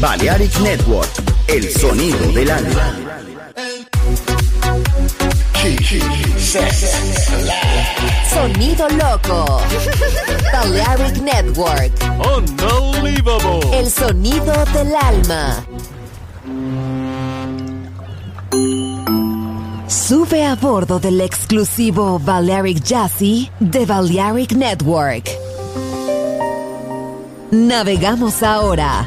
Balearic Network, el sonido del alma. Sonido loco. Balearic Network, Unbelievable. el sonido del alma. Sube a bordo del exclusivo Balearic Jazzy de Balearic Network. Navegamos ahora.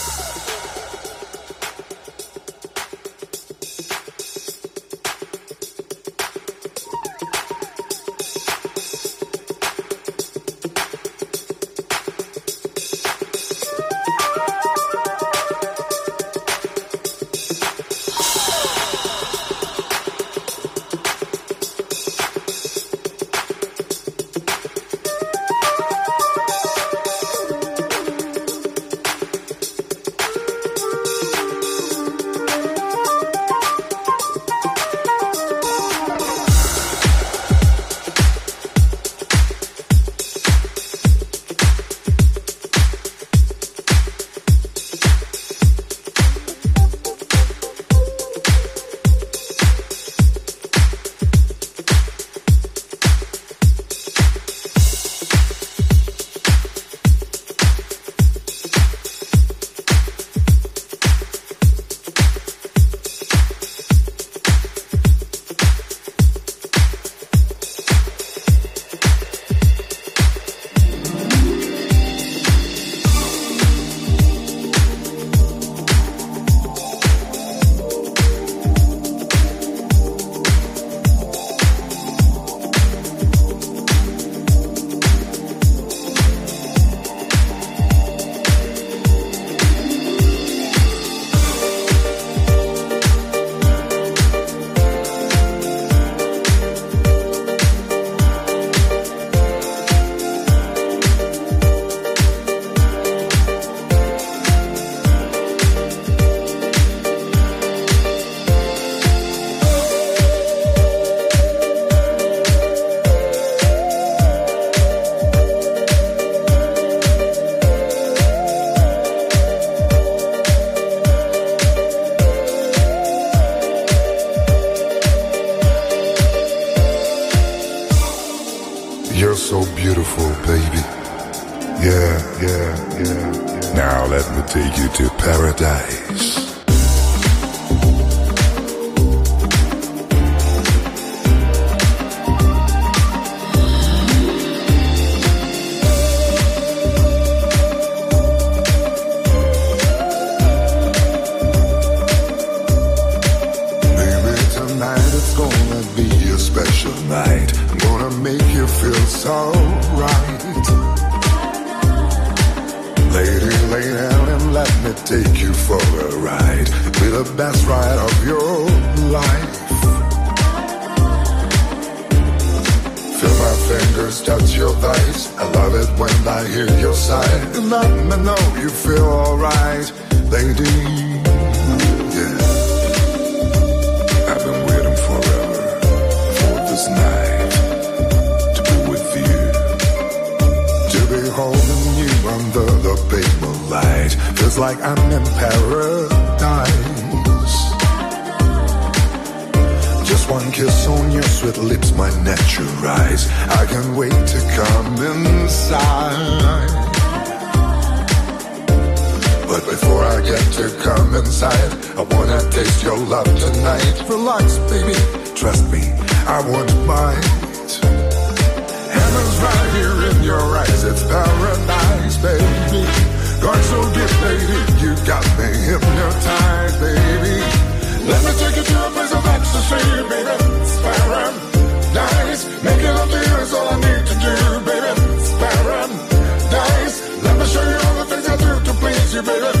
take you for a ride, be the best ride of your life. Feel my fingers touch your thighs, I love it when I hear your sigh, let me know you feel alright, lady. night to be with you, to be holding you under the bed light. Feels like I'm in paradise. Just one kiss on your sweet lips might naturalize. I can't wait to come inside. But before I get to come inside, I wanna taste your love tonight. Relax, baby, trust me, I won't bite. Heaven's right here in your eyes, it's paradise, baby. Got so deep, baby, you got me hypnotized, baby. Let me take you to a place of ecstasy, baby. Paradise, making up to you is all I need to do, baby. Paradise, let me show you all the things I do to please you, baby.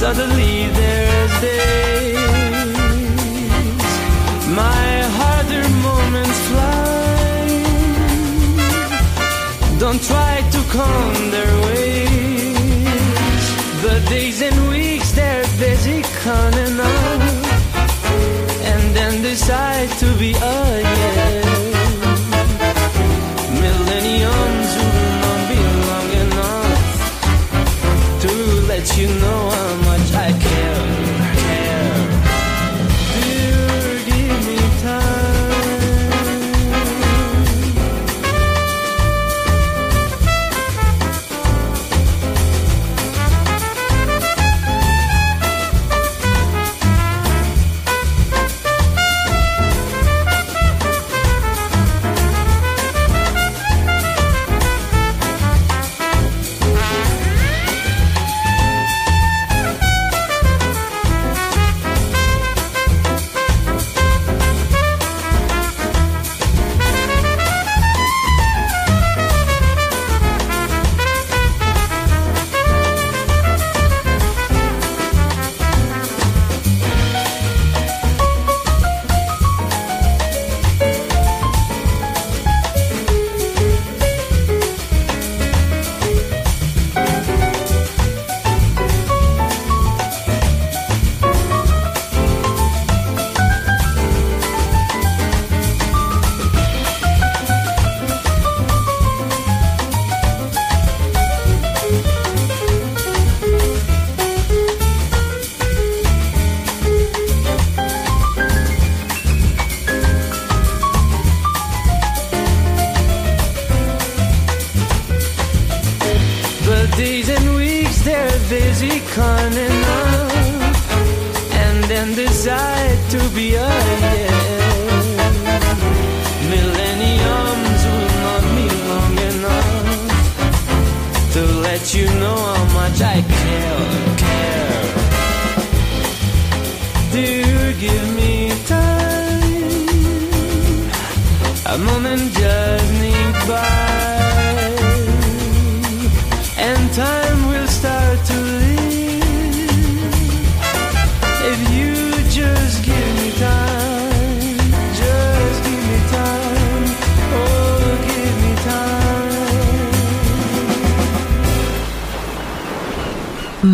Suddenly there's days. My harder moments fly. Don't try to count their ways. The days and weeks they're busy counting up, and then decide to be a yeah. Millenniums will not be long enough to let you know days and weeks they're busy counting up and then decide to be a yeah. Millenniums will not be long enough to let you know how much I care.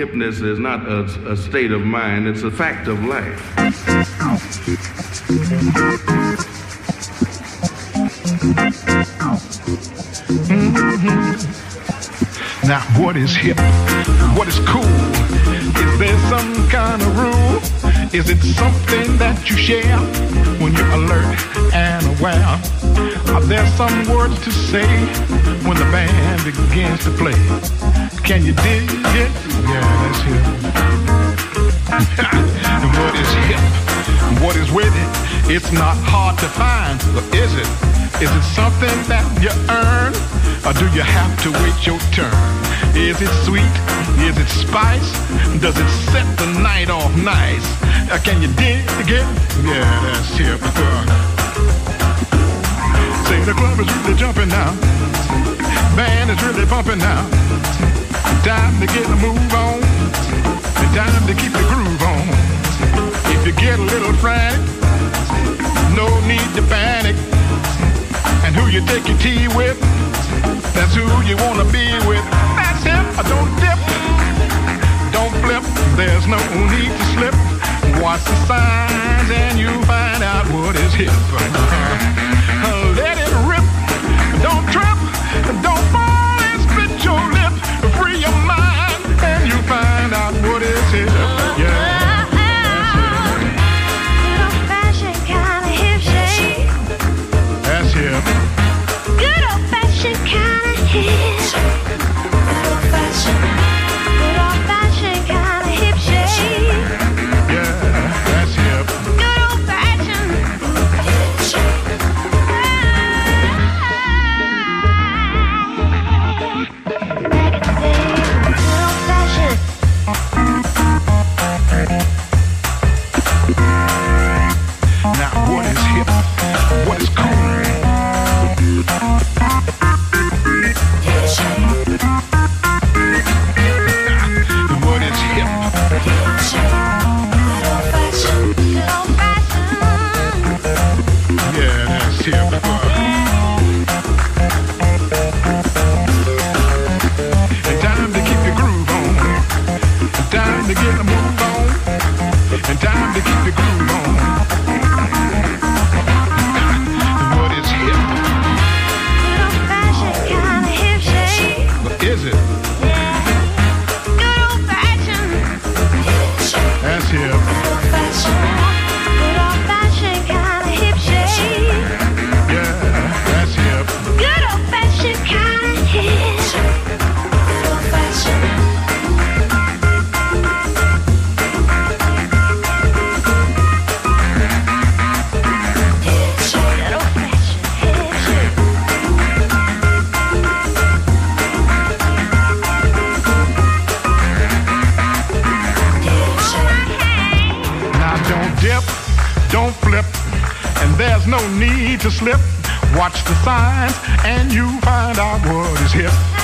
Hipness is not a, a state of mind, it's a fact of life. Now, what is hip? What is cool? Is there some kind of rule? Is it something that you share when you're alert and aware? Are there some words to say when the band begins to play? Can you dig it? Yeah, that's hip. what is hip? What is with it? It's not hard to find, or is it? Is it something that you earn, or do you have to wait your turn? Is it sweet? Is it spice? Does it set the night off nice? Uh, can you dig it? Yeah, that's hip. Say the club is really jumping now. Band is really bumping now. Time to get a move on. And time to keep the groove on. If you get a little frantic, no need to panic. And who you take your tea with, that's who you wanna be with. That's him. Don't dip, don't flip. There's no need to slip. Watch the signs and you find out what is hip. hip.